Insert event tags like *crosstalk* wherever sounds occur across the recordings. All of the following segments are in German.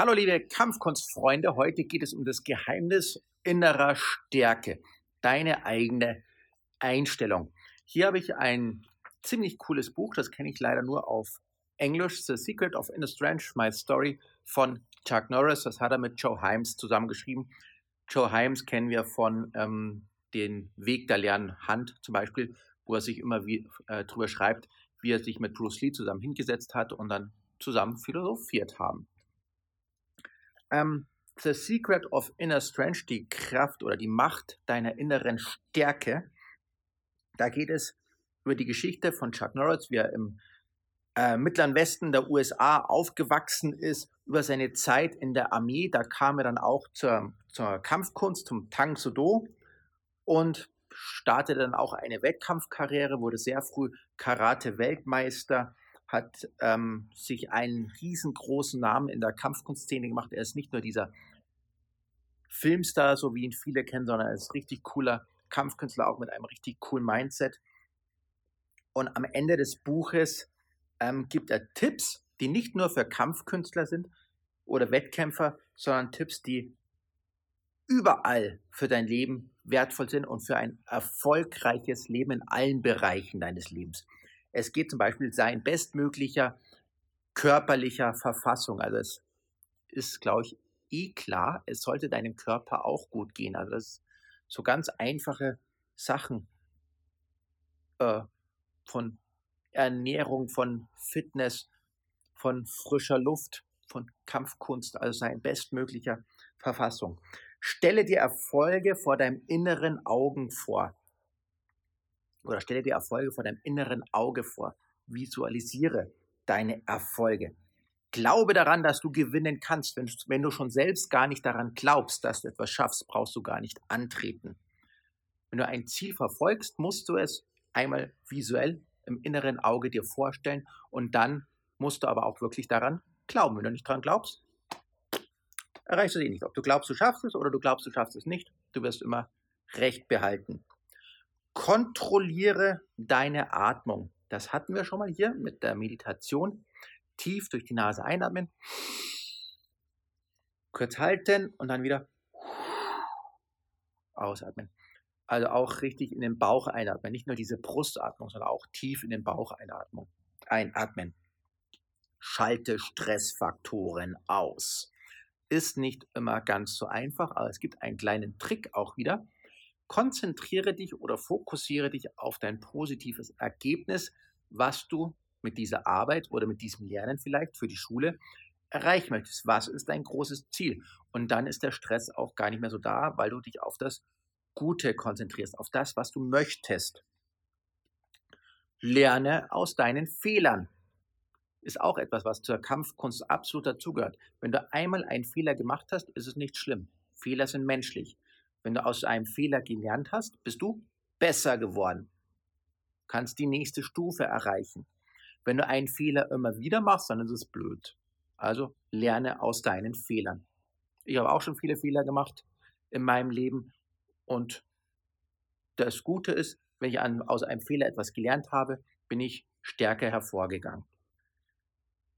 Hallo liebe Kampfkunstfreunde, heute geht es um das Geheimnis innerer Stärke, deine eigene Einstellung. Hier habe ich ein ziemlich cooles Buch, das kenne ich leider nur auf Englisch, The Secret of Inner Strength, My Story von Chuck Norris. Das hat er mit Joe Himes zusammengeschrieben. Joe Himes kennen wir von ähm, den Weg der leeren Hand zum Beispiel, wo er sich immer wie, äh, drüber schreibt, wie er sich mit Bruce Lee zusammen hingesetzt hat und dann zusammen philosophiert haben. Ähm, The Secret of Inner Strength, die Kraft oder die Macht deiner inneren Stärke. Da geht es über die Geschichte von Chuck Norris, wie er im äh, Mittleren Westen der USA aufgewachsen ist, über seine Zeit in der Armee. Da kam er dann auch zur, zur Kampfkunst, zum Tang Soo Do und startete dann auch eine Wettkampfkarriere, wurde sehr früh Karate-Weltmeister hat ähm, sich einen riesengroßen Namen in der Kampfkunstszene gemacht. Er ist nicht nur dieser Filmstar, so wie ihn viele kennen, sondern er ist richtig cooler Kampfkünstler, auch mit einem richtig coolen Mindset. Und am Ende des Buches ähm, gibt er Tipps, die nicht nur für Kampfkünstler sind oder Wettkämpfer, sondern Tipps, die überall für dein Leben wertvoll sind und für ein erfolgreiches Leben in allen Bereichen deines Lebens. Es geht zum Beispiel sein bestmöglicher körperlicher Verfassung. Also es ist, glaube ich, eh klar, es sollte deinem Körper auch gut gehen. Also das so ganz einfache Sachen äh, von Ernährung, von Fitness, von frischer Luft, von Kampfkunst, also sein bestmöglicher Verfassung. Stelle dir Erfolge vor deinem inneren Augen vor oder stelle dir Erfolge vor deinem inneren Auge vor. Visualisiere deine Erfolge. Glaube daran, dass du gewinnen kannst. Wenn, wenn, du schon selbst gar nicht daran glaubst, dass du etwas schaffst, brauchst du gar nicht antreten. Wenn du ein Ziel verfolgst, musst du es einmal visuell im inneren Auge dir vorstellen und dann musst du aber auch wirklich daran glauben. Wenn du nicht daran glaubst, erreichst du es eh nicht. Ob du glaubst, du schaffst es oder du glaubst, du schaffst es nicht, du wirst immer Recht behalten. Kontrolliere deine Atmung. Das hatten wir schon mal hier mit der Meditation. Tief durch die Nase einatmen, kurz halten und dann wieder ausatmen. Also auch richtig in den Bauch einatmen. Nicht nur diese Brustatmung, sondern auch tief in den Bauch einatmen. einatmen. Schalte Stressfaktoren aus. Ist nicht immer ganz so einfach, aber es gibt einen kleinen Trick auch wieder konzentriere dich oder fokussiere dich auf dein positives Ergebnis, was du mit dieser Arbeit oder mit diesem Lernen vielleicht für die Schule erreichen möchtest. Was ist dein großes Ziel? Und dann ist der Stress auch gar nicht mehr so da, weil du dich auf das Gute konzentrierst, auf das, was du möchtest. Lerne aus deinen Fehlern. Ist auch etwas, was zur Kampfkunst absolut dazugehört. Wenn du einmal einen Fehler gemacht hast, ist es nicht schlimm. Fehler sind menschlich. Wenn du aus einem Fehler gelernt hast, bist du besser geworden. Kannst die nächste Stufe erreichen. Wenn du einen Fehler immer wieder machst, dann ist es blöd. Also lerne aus deinen Fehlern. Ich habe auch schon viele Fehler gemacht in meinem Leben und das Gute ist, wenn ich an, aus einem Fehler etwas gelernt habe, bin ich stärker hervorgegangen.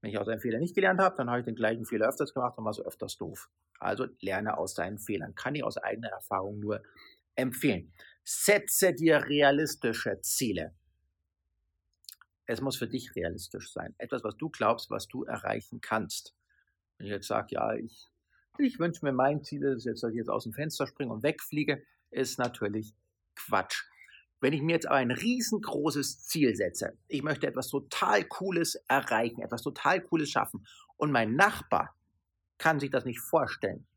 Wenn ich aus einem Fehler nicht gelernt habe, dann habe ich den gleichen Fehler öfters gemacht und war so öfters doof. Also lerne aus deinen Fehlern. Kann ich aus eigener Erfahrung nur empfehlen. Setze dir realistische Ziele. Es muss für dich realistisch sein. Etwas, was du glaubst, was du erreichen kannst. Wenn ich jetzt sage, ja, ich, ich wünsche mir mein Ziel, dass ich jetzt aus dem Fenster springe und wegfliege, ist natürlich Quatsch. Wenn ich mir jetzt aber ein riesengroßes Ziel setze, ich möchte etwas total Cooles erreichen, etwas total Cooles schaffen und mein Nachbar kann sich das nicht vorstellen,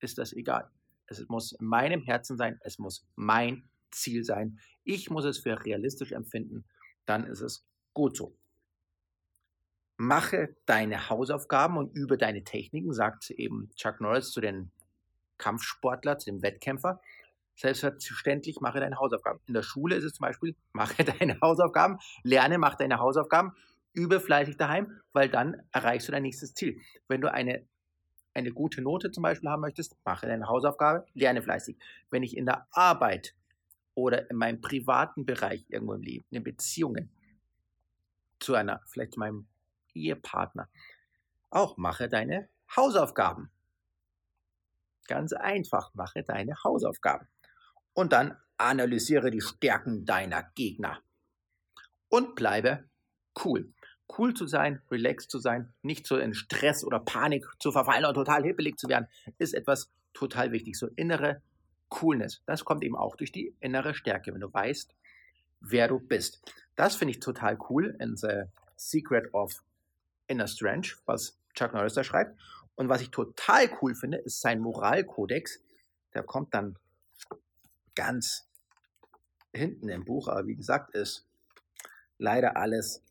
ist das egal. Es muss in meinem Herzen sein, es muss mein Ziel sein. Ich muss es für realistisch empfinden, dann ist es gut so. Mache deine Hausaufgaben und übe deine Techniken, sagt eben Chuck Norris zu den Kampfsportler, zu dem Wettkämpfer. Selbstverständlich mache deine Hausaufgaben. In der Schule ist es zum Beispiel, *laughs* mache deine Hausaufgaben, lerne, mach deine Hausaufgaben übe fleißig daheim, weil dann erreichst du dein nächstes Ziel. Wenn du eine, eine gute Note zum Beispiel haben möchtest, mache deine Hausaufgabe, lerne fleißig. Wenn ich in der Arbeit oder in meinem privaten Bereich irgendwo im Leben, in Beziehungen zu einer, vielleicht zu meinem Ehepartner, auch mache deine Hausaufgaben. Ganz einfach, mache deine Hausaufgaben. Und dann analysiere die Stärken deiner Gegner. Und bleibe cool. Cool zu sein, relaxed zu sein, nicht so in Stress oder Panik zu verfallen und total hippelig zu werden, ist etwas total wichtig. So innere Coolness. Das kommt eben auch durch die innere Stärke, wenn du weißt, wer du bist. Das finde ich total cool in The Secret of Inner Strength, was Chuck Norris da schreibt. Und was ich total cool finde, ist sein Moralkodex. Der kommt dann ganz hinten im Buch, aber wie gesagt, ist leider alles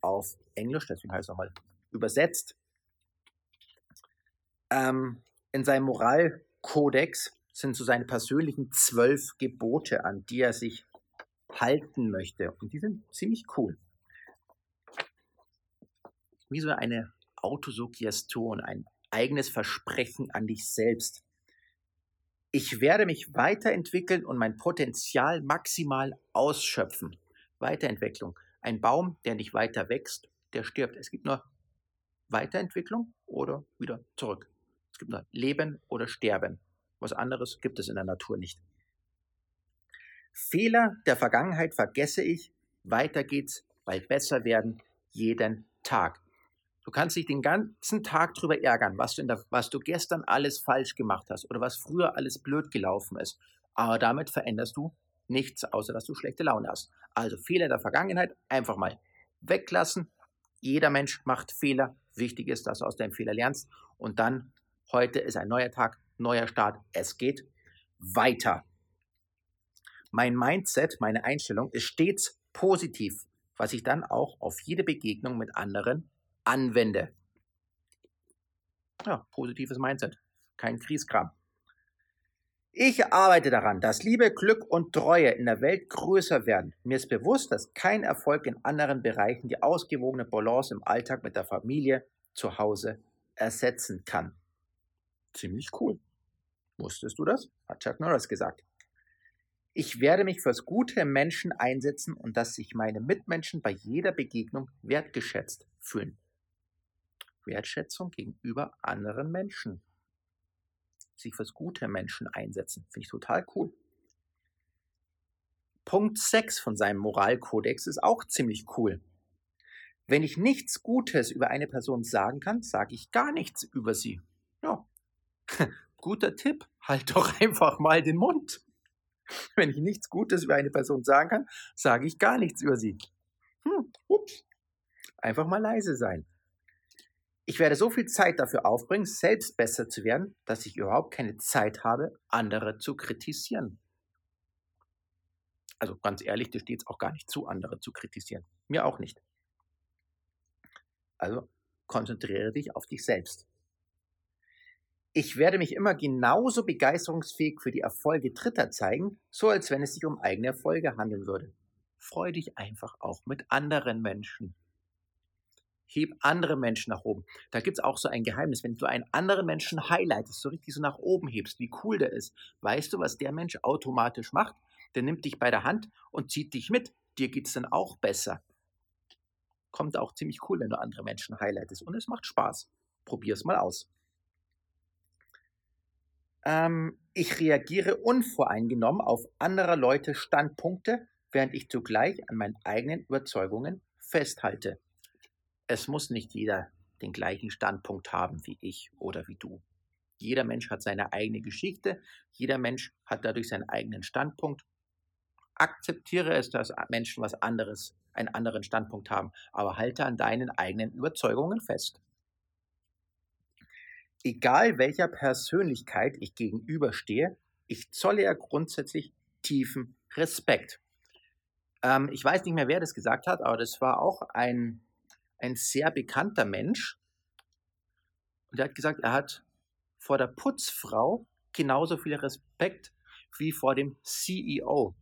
auf Englisch, deswegen heißt es nochmal übersetzt. Ähm, in seinem Moralkodex sind so seine persönlichen zwölf Gebote, an die er sich halten möchte. Und die sind ziemlich cool. Wie so eine Autosuggestion, ein eigenes Versprechen an dich selbst. Ich werde mich weiterentwickeln und mein Potenzial maximal ausschöpfen. Weiterentwicklung. Ein Baum, der nicht weiter wächst, der stirbt. Es gibt nur Weiterentwicklung oder wieder zurück. Es gibt nur Leben oder Sterben. Was anderes gibt es in der Natur nicht. Fehler der Vergangenheit vergesse ich. Weiter geht's, weil besser werden jeden Tag. Du kannst dich den ganzen Tag darüber ärgern, was du, der, was du gestern alles falsch gemacht hast oder was früher alles blöd gelaufen ist. Aber damit veränderst du nichts, außer dass du schlechte Laune hast. Also Fehler der Vergangenheit einfach mal weglassen. Jeder Mensch macht Fehler. Wichtig ist, dass du aus deinem Fehler lernst. Und dann, heute ist ein neuer Tag, neuer Start. Es geht weiter. Mein Mindset, meine Einstellung ist stets positiv, was ich dann auch auf jede Begegnung mit anderen anwende. Ja, positives Mindset, kein Kriegskram. Ich arbeite daran, dass Liebe, Glück und Treue in der Welt größer werden. Mir ist bewusst, dass kein Erfolg in anderen Bereichen die ausgewogene Balance im Alltag mit der Familie zu Hause ersetzen kann. Ziemlich cool. Wusstest du das? Hat Chuck Norris gesagt. Ich werde mich fürs Gute Menschen einsetzen und dass sich meine Mitmenschen bei jeder Begegnung wertgeschätzt fühlen. Wertschätzung gegenüber anderen Menschen. Sich fürs Gute Menschen einsetzen. Finde ich total cool. Punkt 6 von seinem Moralkodex ist auch ziemlich cool. Wenn ich nichts Gutes über eine Person sagen kann, sage ich gar nichts über sie. Ja, *laughs* guter Tipp. Halt doch *laughs* einfach mal den Mund. Wenn ich nichts Gutes über eine Person sagen kann, sage ich gar nichts über sie. Hm, ups. Einfach mal leise sein. Ich werde so viel Zeit dafür aufbringen, selbst besser zu werden, dass ich überhaupt keine Zeit habe, andere zu kritisieren. Also ganz ehrlich, dir steht es auch gar nicht zu, andere zu kritisieren. Mir auch nicht. Also konzentriere dich auf dich selbst. Ich werde mich immer genauso begeisterungsfähig für die Erfolge Dritter zeigen, so als wenn es sich um eigene Erfolge handeln würde. Freu dich einfach auch mit anderen Menschen. Heb andere Menschen nach oben. Da gibt es auch so ein Geheimnis. Wenn du einen anderen Menschen highlightest, so richtig so nach oben hebst, wie cool der ist, weißt du, was der Mensch automatisch macht? Der nimmt dich bei der Hand und zieht dich mit. Dir geht es dann auch besser. Kommt auch ziemlich cool, wenn du andere Menschen highlightest. Und es macht Spaß. Probier es mal aus. Ähm, ich reagiere unvoreingenommen auf anderer Leute Standpunkte, während ich zugleich an meinen eigenen Überzeugungen festhalte. Es muss nicht jeder den gleichen Standpunkt haben wie ich oder wie du. Jeder Mensch hat seine eigene Geschichte, jeder Mensch hat dadurch seinen eigenen Standpunkt. Akzeptiere es, dass Menschen was anderes, einen anderen Standpunkt haben, aber halte an deinen eigenen Überzeugungen fest egal welcher Persönlichkeit ich gegenüberstehe, ich zolle ja grundsätzlich tiefen Respekt. Ähm, ich weiß nicht mehr, wer das gesagt hat, aber das war auch ein, ein sehr bekannter Mensch. Und er hat gesagt, er hat vor der Putzfrau genauso viel Respekt wie vor dem CEO.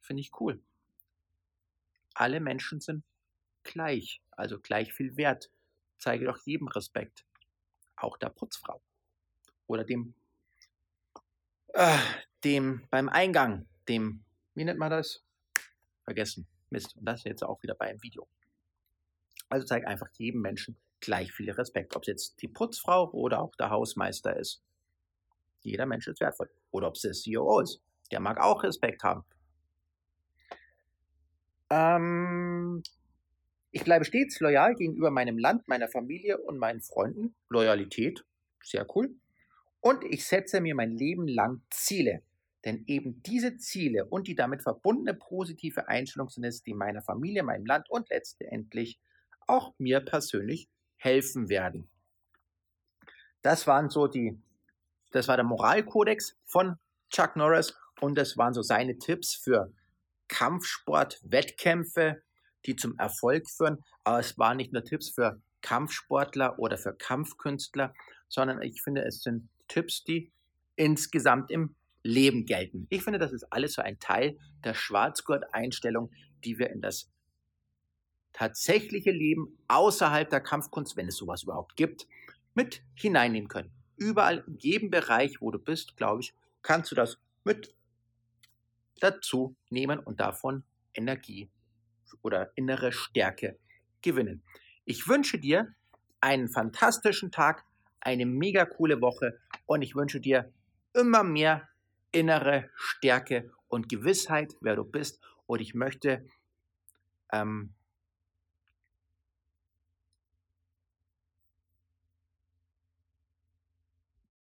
Finde ich cool. Alle Menschen sind gleich, also gleich viel wert zeige doch jedem Respekt. Auch der Putzfrau. Oder dem, äh, dem beim Eingang, dem, wie nennt man das? Vergessen. Mist. Und das jetzt auch wieder beim Video. Also zeig einfach jedem Menschen gleich viel Respekt, ob es jetzt die Putzfrau oder auch der Hausmeister ist. Jeder Mensch ist wertvoll. Oder ob es der CEO ist. Der mag auch Respekt haben. Ähm, ich bleibe stets loyal gegenüber meinem Land, meiner Familie und meinen Freunden. Loyalität, sehr cool. Und ich setze mir mein Leben lang Ziele. Denn eben diese Ziele und die damit verbundene positive Einstellung sind es, die meiner Familie, meinem Land und letztendlich auch mir persönlich helfen werden. Das waren so die, das war der Moralkodex von Chuck Norris und das waren so seine Tipps für Kampfsport, Wettkämpfe, die zum Erfolg führen. Aber es waren nicht nur Tipps für Kampfsportler oder für Kampfkünstler, sondern ich finde, es sind Tipps, die insgesamt im Leben gelten. Ich finde, das ist alles so ein Teil der Schwarzgurt-Einstellung, die wir in das tatsächliche Leben außerhalb der Kampfkunst, wenn es sowas überhaupt gibt, mit hineinnehmen können. Überall, in jedem Bereich, wo du bist, glaube ich, kannst du das mit dazu nehmen und davon Energie oder innere Stärke gewinnen. Ich wünsche dir einen fantastischen Tag, eine mega coole Woche und ich wünsche dir immer mehr innere Stärke und Gewissheit, wer du bist. Und ich möchte ähm,